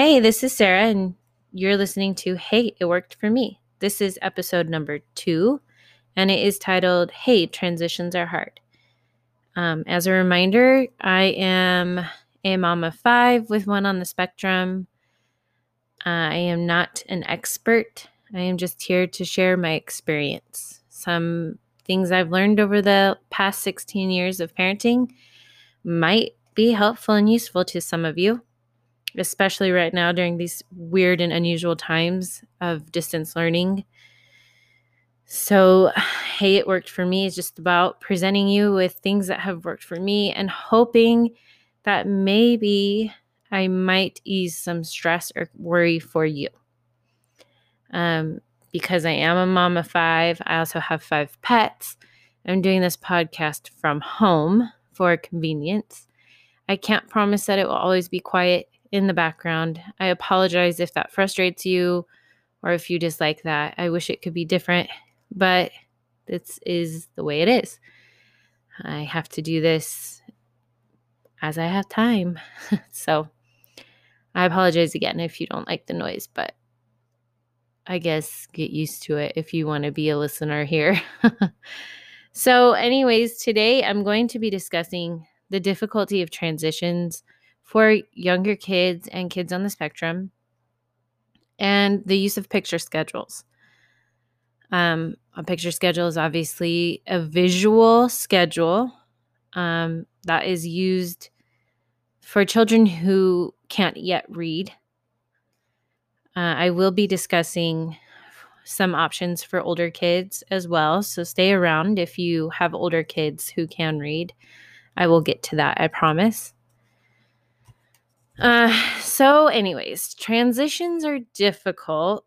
Hey, this is Sarah, and you're listening to Hey, It Worked for Me. This is episode number two, and it is titled Hey, Transitions Are Hard. Um, as a reminder, I am a mom of five with one on the spectrum. Uh, I am not an expert. I am just here to share my experience. Some things I've learned over the past 16 years of parenting might be helpful and useful to some of you, especially right now during these weird and unusual times of distance learning. So, hey, it worked for me is just about presenting you with things that have worked for me and hoping that maybe I might ease some stress or worry for you. Um, because I am a mom of five, I also have five pets. I'm doing this podcast from home for convenience. I can't promise that it will always be quiet in the background. I apologize if that frustrates you or if you dislike that. I wish it could be different, but this is the way it is. I have to do this as I have time. so I apologize again if you don't like the noise, but I guess get used to it if you want to be a listener here. so, anyways, today I'm going to be discussing the difficulty of transitions for younger kids and kids on the spectrum and the use of picture schedules. Um, a picture schedule is obviously a visual schedule um, that is used for children who can't yet read uh, I will be discussing some options for older kids as well. So stay around if you have older kids who can read. I will get to that, I promise. Uh, so, anyways, transitions are difficult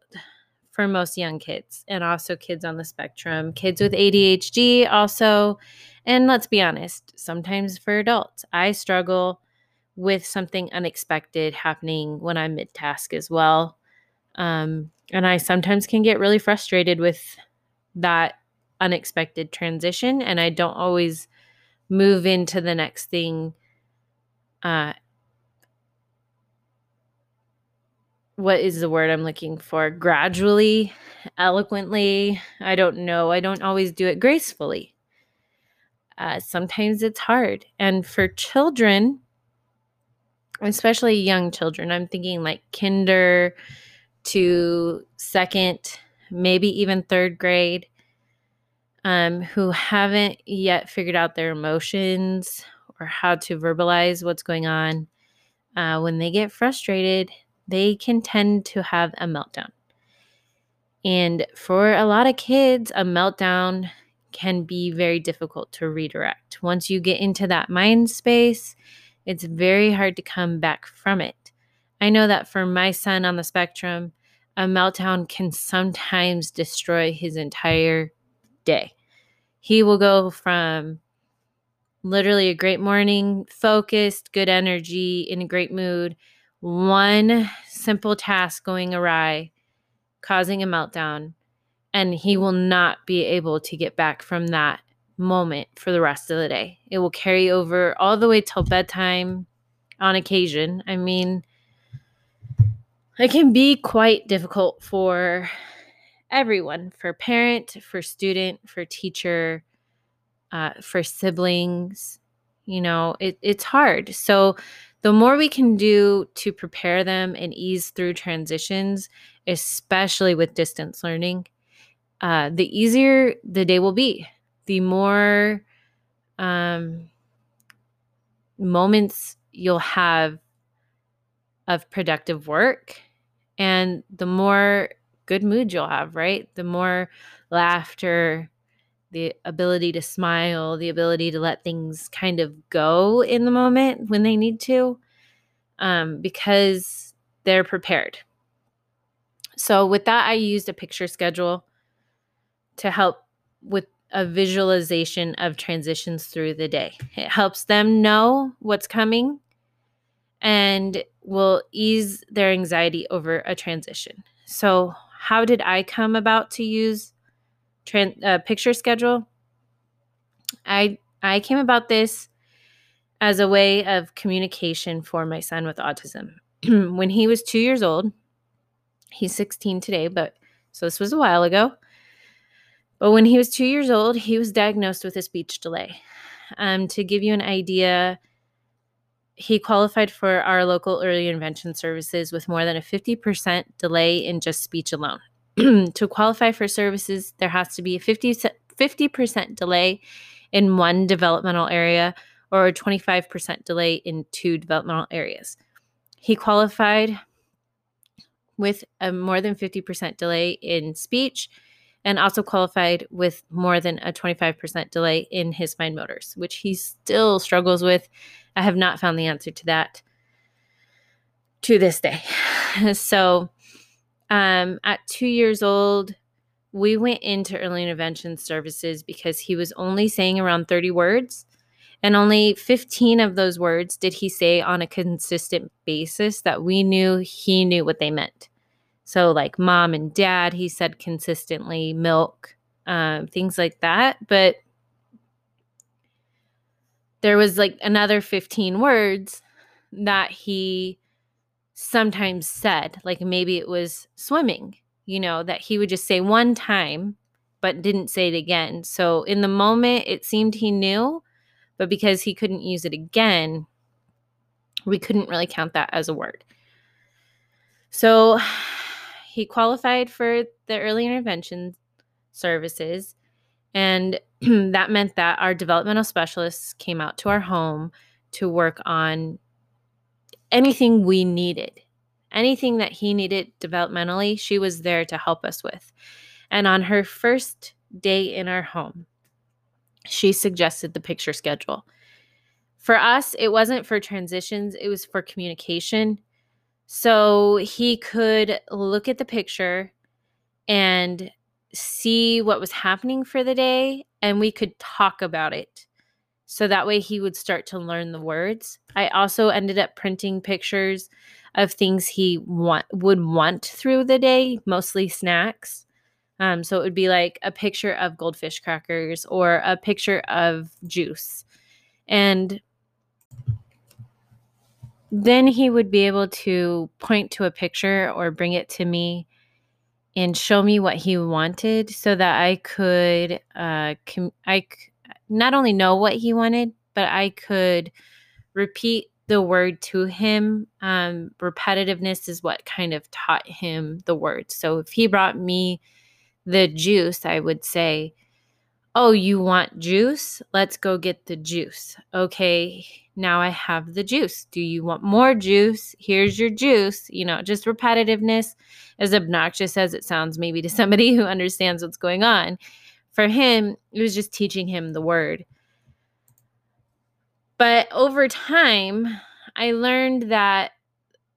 for most young kids and also kids on the spectrum, kids with ADHD, also. And let's be honest, sometimes for adults, I struggle with something unexpected happening when I'm mid task as well. Um, and I sometimes can get really frustrated with that unexpected transition, and I don't always move into the next thing. Uh, what is the word I'm looking for? Gradually, eloquently. I don't know. I don't always do it gracefully. Uh, sometimes it's hard. And for children, especially young children, I'm thinking like kinder to second, maybe even third grade, um, who haven't yet figured out their emotions or how to verbalize what's going on. Uh, when they get frustrated, they can tend to have a meltdown. And for a lot of kids, a meltdown can be very difficult to redirect. Once you get into that mind space, it's very hard to come back from it. I know that for my son on the spectrum, a meltdown can sometimes destroy his entire day. He will go from literally a great morning, focused, good energy, in a great mood, one simple task going awry, causing a meltdown, and he will not be able to get back from that moment for the rest of the day. It will carry over all the way till bedtime on occasion. I mean, it can be quite difficult for everyone for parent, for student, for teacher, uh, for siblings. You know, it, it's hard. So, the more we can do to prepare them and ease through transitions, especially with distance learning, uh, the easier the day will be. The more um, moments you'll have of productive work and the more good mood you'll have, right? The more laughter, the ability to smile, the ability to let things kind of go in the moment when they need to, um, because they're prepared. So, with that, I used a picture schedule to help with a visualization of transitions through the day. It helps them know what's coming and will ease their anxiety over a transition. So, how did I come about to use tran- uh, picture schedule? I I came about this as a way of communication for my son with autism. when he was two years old, he's 16 today, but so this was a while ago. But when he was two years old, he was diagnosed with a speech delay. Um, to give you an idea, he qualified for our local early intervention services with more than a 50% delay in just speech alone. to qualify for services, there has to be a 50, 50% delay in one developmental area or a 25% delay in two developmental areas. He qualified with a more than 50% delay in speech and also qualified with more than a 25% delay in his fine motors, which he still struggles with. I have not found the answer to that to this day. so, um, at two years old, we went into early intervention services because he was only saying around 30 words. And only 15 of those words did he say on a consistent basis that we knew he knew what they meant. So, like mom and dad, he said consistently, milk, um, things like that. But there was like another 15 words that he sometimes said, like maybe it was swimming, you know, that he would just say one time, but didn't say it again. So, in the moment, it seemed he knew, but because he couldn't use it again, we couldn't really count that as a word. So, he qualified for the early intervention services. And that meant that our developmental specialists came out to our home to work on anything we needed. Anything that he needed developmentally, she was there to help us with. And on her first day in our home, she suggested the picture schedule. For us, it wasn't for transitions, it was for communication so he could look at the picture and see what was happening for the day, and we could talk about it. So that way he would start to learn the words. I also ended up printing pictures of things he want would want through the day, mostly snacks. Um, so it would be like a picture of goldfish crackers or a picture of juice. And then he would be able to point to a picture or bring it to me and show me what he wanted so that I could uh com- I c- not only know what he wanted but I could repeat the word to him um repetitiveness is what kind of taught him the word so if he brought me the juice I would say oh you want juice let's go get the juice okay now I have the juice. Do you want more juice? Here's your juice. You know, just repetitiveness, as obnoxious as it sounds, maybe to somebody who understands what's going on. For him, it was just teaching him the word. But over time, I learned that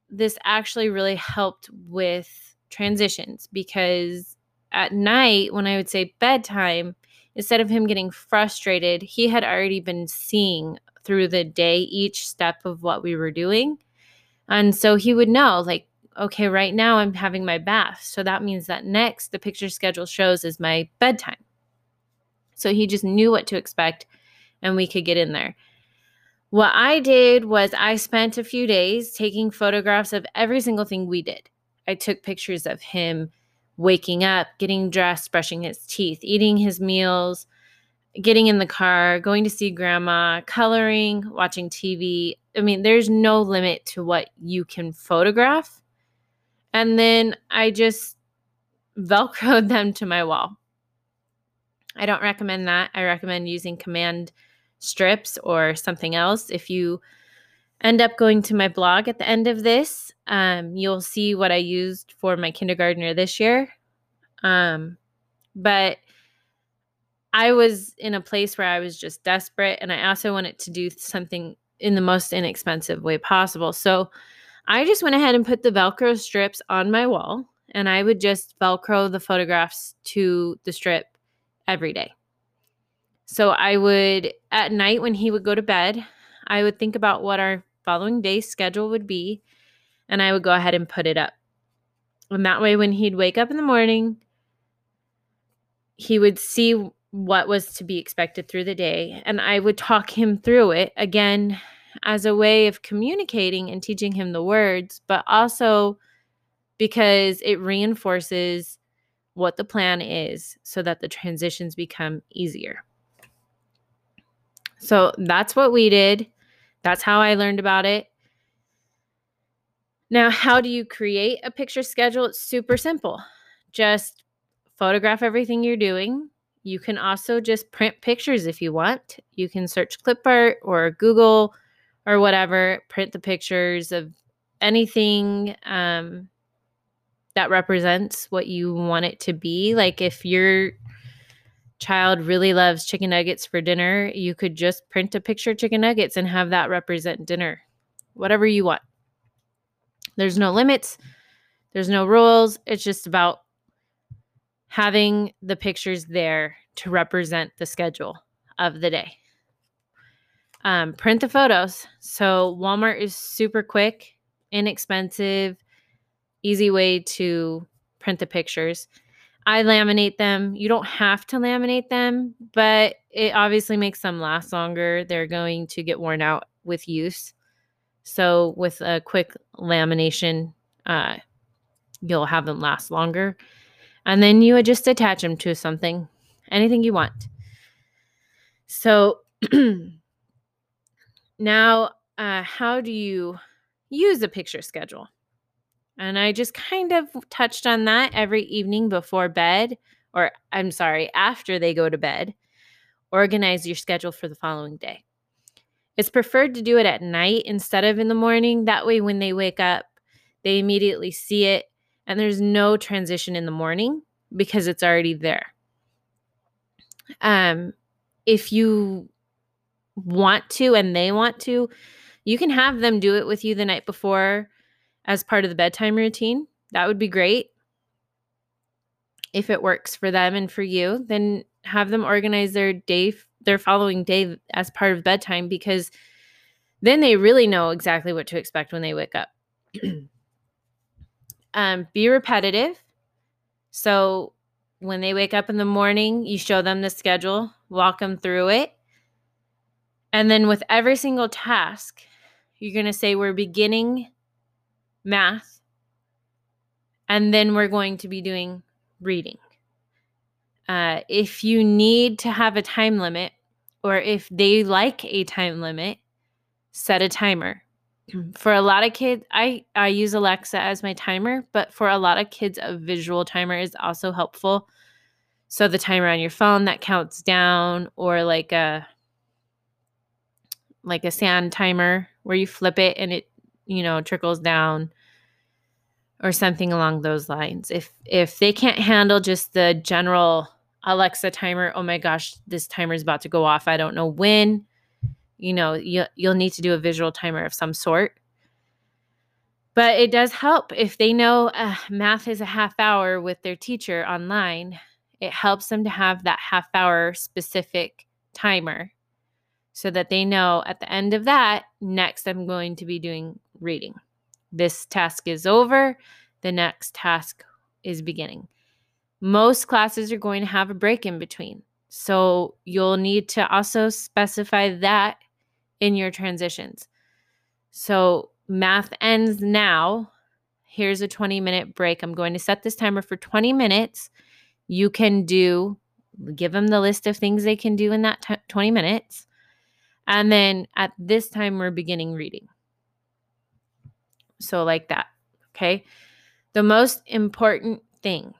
this actually really helped with transitions because at night, when I would say bedtime, instead of him getting frustrated, he had already been seeing through the day each step of what we were doing. And so he would know, like, okay, right now I'm having my bath. So that means that next the picture schedule shows is my bedtime. So he just knew what to expect and we could get in there. What I did was I spent a few days taking photographs of every single thing we did. I took pictures of him waking up, getting dressed, brushing his teeth, eating his meals, getting in the car, going to see grandma, coloring, watching TV. I mean, there's no limit to what you can photograph. And then I just velcroed them to my wall. I don't recommend that. I recommend using command strips or something else. If you end up going to my blog at the end of this, um, you'll see what I used for my kindergartner this year. Um, but I was in a place where I was just desperate and I also wanted to do something in the most inexpensive way possible. So I just went ahead and put the Velcro strips on my wall and I would just Velcro the photographs to the strip every day. So I would, at night when he would go to bed, I would think about what our following day's schedule would be and I would go ahead and put it up. And that way, when he'd wake up in the morning, he would see what was to be expected through the day and I would talk him through it. Again, as a way of communicating and teaching him the words, but also because it reinforces what the plan is so that the transitions become easier. So that's what we did. That's how I learned about it. Now, how do you create a picture schedule? It's super simple. Just photograph everything you're doing. You can also just print pictures if you want. You can search Clipart or Google or whatever, print the pictures of anything um, that represents what you want it to be. Like if your child really loves chicken nuggets for dinner, you could just print a picture of chicken nuggets and have that represent dinner. Whatever you want. There's no limits, there's no rules. It's just about having the pictures there to represent the schedule of the day. Um, print the photos. So, Walmart is super quick, inexpensive, easy way to print the pictures. I laminate them. You don't have to laminate them, but it obviously makes them last longer. They're going to get worn out with use. So, with a quick lamination, uh, you'll have them last longer. And then you would just attach them to something, anything you want. So, now, uh, how do you use a picture schedule? And I just kind of touched on that every evening before bed, or I'm sorry, after they go to bed. Organize your schedule for the following day. It's preferred to do it at night instead of in the morning. That way, when they wake up, they immediately see it and there's no transition in the morning because it's already there. Um, if you want to and they want to, you can have them do it with you the night before as part of the bedtime routine. That would be great. If it works for them and for you, then have them organize their day, their following day as part of bedtime because then they really know exactly what to expect when they wake up. um, be repetitive. So when they wake up in the morning, you show them the schedule, walk them through it. And then with every single task, you're going to say, We're beginning math, and then we're going to be doing reading. Uh, if you need to have a time limit, or if they like a time limit, set a timer. For a lot of kids, I, I use Alexa as my timer, but for a lot of kids, a visual timer is also helpful. So the timer on your phone that counts down, or like a like a sand timer where you flip it and it you know trickles down or something along those lines. If if they can't handle just the general alexa timer oh my gosh this timer is about to go off. I don't know when. You know you, you'll need to do a visual timer of some sort. But it does help if they know uh, math is a half hour with their teacher online it helps them to have that half hour specific timer so that they know at the end of that, next I'm going to be doing reading. This task is over, the next task is beginning. Most classes are going to have a break in between. So you'll need to also specify that in your transitions. So math ends now. Here's a 20 minute break. I'm going to set this timer for 20 minutes. You can do, give them the list of things they can do in that t- 20 minutes. And then at this time, we're beginning reading. So, like that. Okay. The most important thing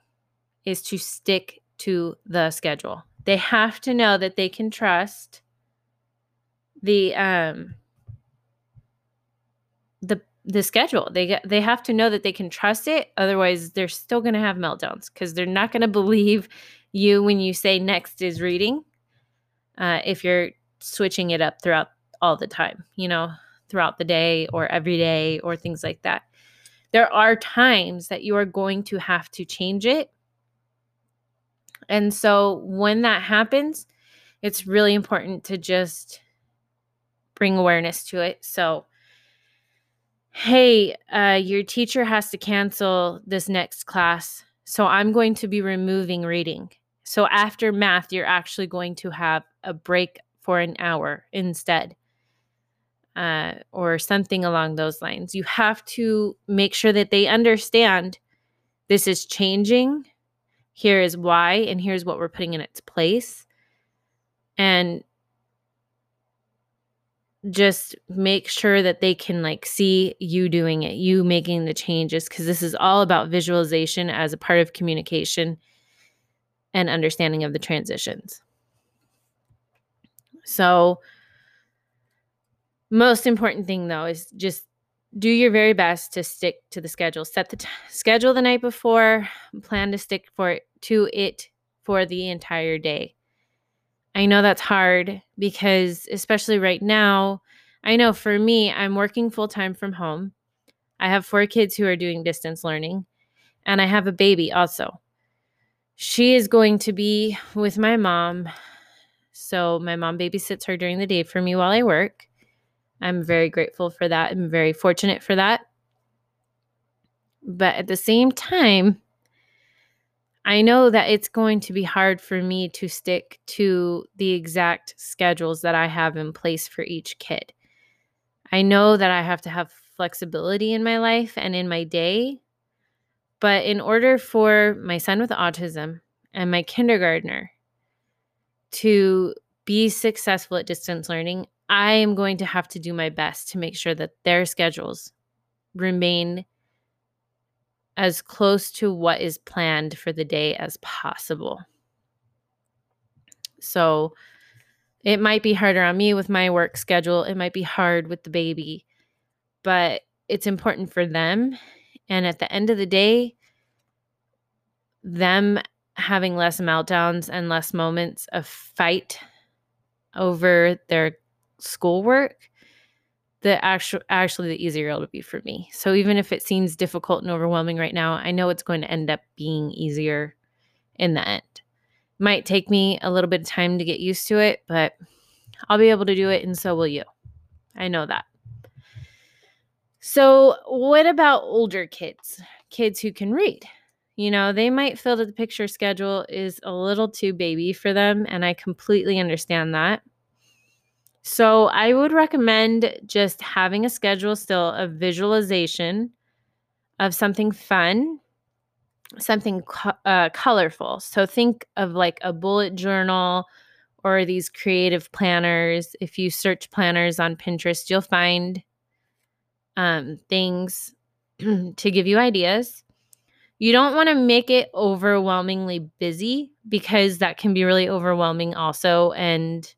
is to stick to the schedule. They have to know that they can trust the um the the schedule. They get they have to know that they can trust it. Otherwise, they're still going to have meltdowns because they're not going to believe you when you say next is reading. Uh, if you're switching it up throughout all the time, you know, throughout the day or every day or things like that. There are times that you are going to have to change it. And so when that happens, it's really important to just bring awareness to it. So, hey, uh, your teacher has to cancel this next class. So I'm going to be removing reading. So after math, you're actually going to have a break for an hour instead. Uh, or something along those lines. You have to make sure that they understand this is changing. Here is why, and here's what we're putting in its place. And just make sure that they can like see you doing it, you making the changes, because this is all about visualization as a part of communication and understanding of the transitions. So, most important thing though is just do your very best to stick to the schedule. Set the t- schedule the night before, plan to stick for it, to it for the entire day. I know that's hard because especially right now, I know for me, I'm working full time from home. I have four kids who are doing distance learning, and I have a baby also. She is going to be with my mom. So my mom babysits her during the day for me while I work. I'm very grateful for that. I'm very fortunate for that. But at the same time, I know that it's going to be hard for me to stick to the exact schedules that I have in place for each kid. I know that I have to have flexibility in my life and in my day. But in order for my son with autism and my kindergartner to be successful at distance learning, I am going to have to do my best to make sure that their schedules remain as close to what is planned for the day as possible. So it might be harder on me with my work schedule, it might be hard with the baby, but it's important for them. And at the end of the day, them having less meltdowns and less moments of fight over their schoolwork, the actual actually the easier it'll be for me. So even if it seems difficult and overwhelming right now, I know it's going to end up being easier in the end. Might take me a little bit of time to get used to it, but I'll be able to do it and so will you. I know that. So, what about older kids? Kids who can read. You know, they might feel that the picture schedule is a little too baby for them, and I completely understand that. So I would recommend just having a schedule still of visualization of something fun, something co- uh, colorful. So think of like a bullet journal or these creative planners. If you search planners on Pinterest, you'll find um, things to give you ideas. You don't want to make it overwhelmingly busy because that can be really overwhelming, also. And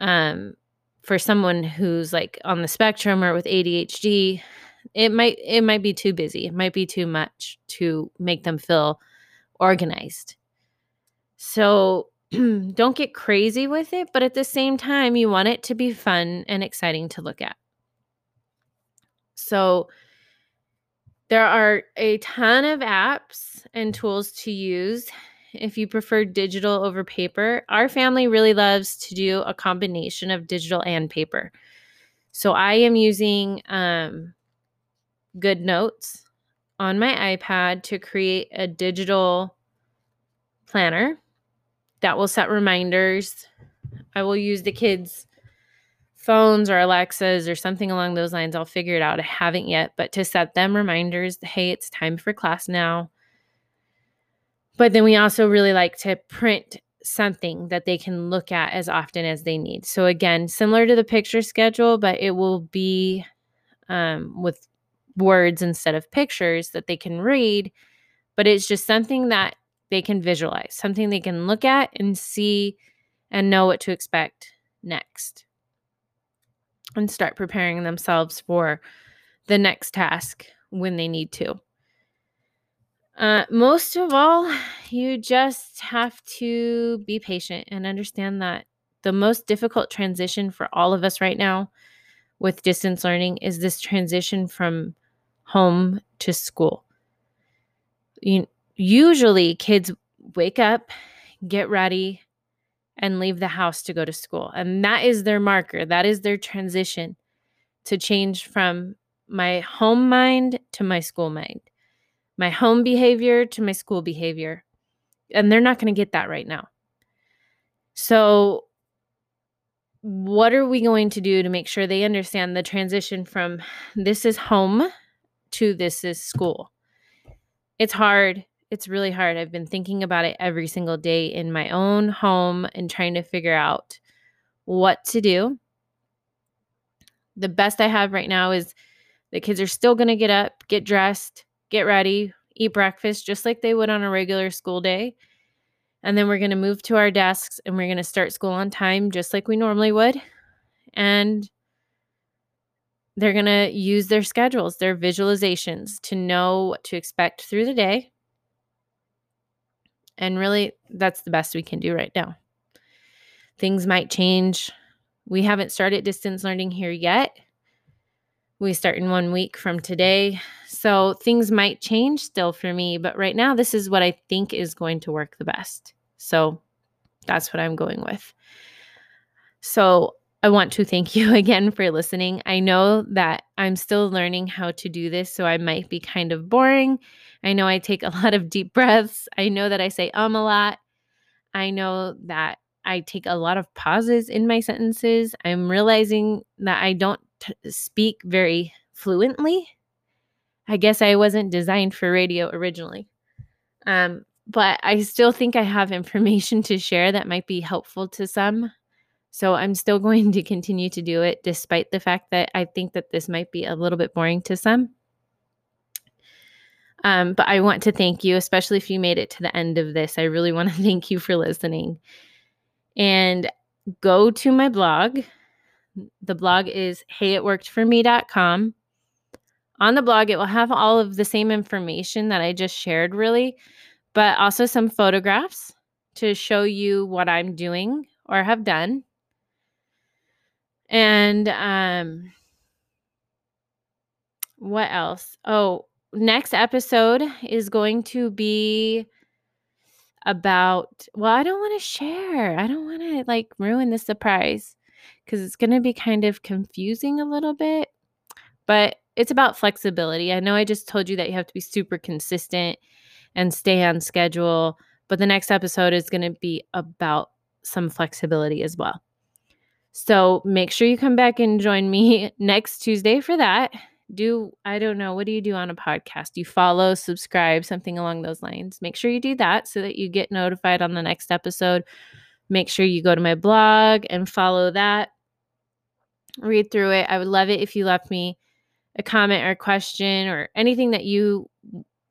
um, for someone who's like on the spectrum or with ADHD, it might it might be too busy. It might be too much to make them feel organized. So don't get crazy with it, but at the same time, you want it to be fun and exciting to look at. So there are a ton of apps and tools to use if you prefer digital over paper. Our family really loves to do a combination of digital and paper. So I am using um, GoodNotes on my iPad to create a digital planner that will set reminders. I will use the kids' phones or Alexas or something along those lines. I'll figure it out. I haven't yet, but to set them reminders hey, it's time for class now. But then we also really like to print something that they can look at as often as they need. So, again, similar to the picture schedule, but it will be um, with words instead of pictures that they can read. But it's just something that they can visualize, something they can look at and see and know what to expect next and start preparing themselves for the next task when they need to. Uh, most of all, you just have to be patient and understand that the most difficult transition for all of us right now with distance learning is this transition from home to school. You, usually, kids wake up, get ready, and leave the house to go to school. And that is their marker, that is their transition to change from my home mind to my school mind my home behavior to my school behavior. And they're not going to get that right now. So what are we going to do to make sure they understand the transition from this is home to this is school? It's hard. It's really hard. I've been thinking about it every single day in my own home and trying to figure out what to do. The best I have right now is the kids are still going to get up, get dressed, get ready, eat breakfast just like they would on a regular school day. And then we're going to move to our desks and we're going to start school on time, just like we normally would. And they're going to use their schedules, their visualizations to know what to expect through the day. And really, that's the best we can do right now. Things might change. We haven't started distance learning here yet. We start in one week from today. So things might change still for me, but right now, this is what I think is going to work the best. So that's what I'm going with. So I want to thank you again for listening. I know that I'm still learning how to do this, so I might be kind of boring. I know I take a lot of deep breaths. I know that I say um a lot. I know that I take a lot of pauses in my sentences. I'm realizing that I don't t- speak very fluently. I guess I wasn't designed for radio originally. Um, but I still think I have information to share that might be helpful to some. So I'm still going to continue to do it despite the fact that I think that this might be a little bit boring to some. Um, but I want to thank you, especially if you made it to the end of this. I really want to thank you for listening. And go to my blog. The blog is heyitworkedforme.com. On the blog, it will have all of the same information that I just shared, really, but also some photographs to show you what I'm doing or have done. And um what else? Oh, next episode is going to be about well, I don't want to share. I don't want to like ruin the surprise cuz it's going to be kind of confusing a little bit. But it's about flexibility. I know I just told you that you have to be super consistent and stay on schedule. But the next episode is going to be about some flexibility as well. So make sure you come back and join me next Tuesday for that. Do I don't know, what do you do on a podcast? You follow, subscribe, something along those lines. Make sure you do that so that you get notified on the next episode. Make sure you go to my blog and follow that. Read through it. I would love it if you left me a comment or a question or anything that you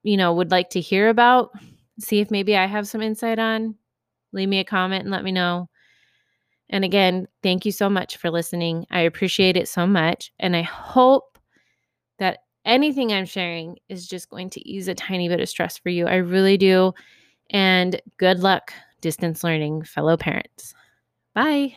you know, would like to hear about, see if maybe I have some insight on, leave me a comment and let me know. And again, thank you so much for listening. I appreciate it so much. And I hope that anything I'm sharing is just going to ease a tiny bit of stress for you. I really do. And good luck, distance learning fellow parents. Bye.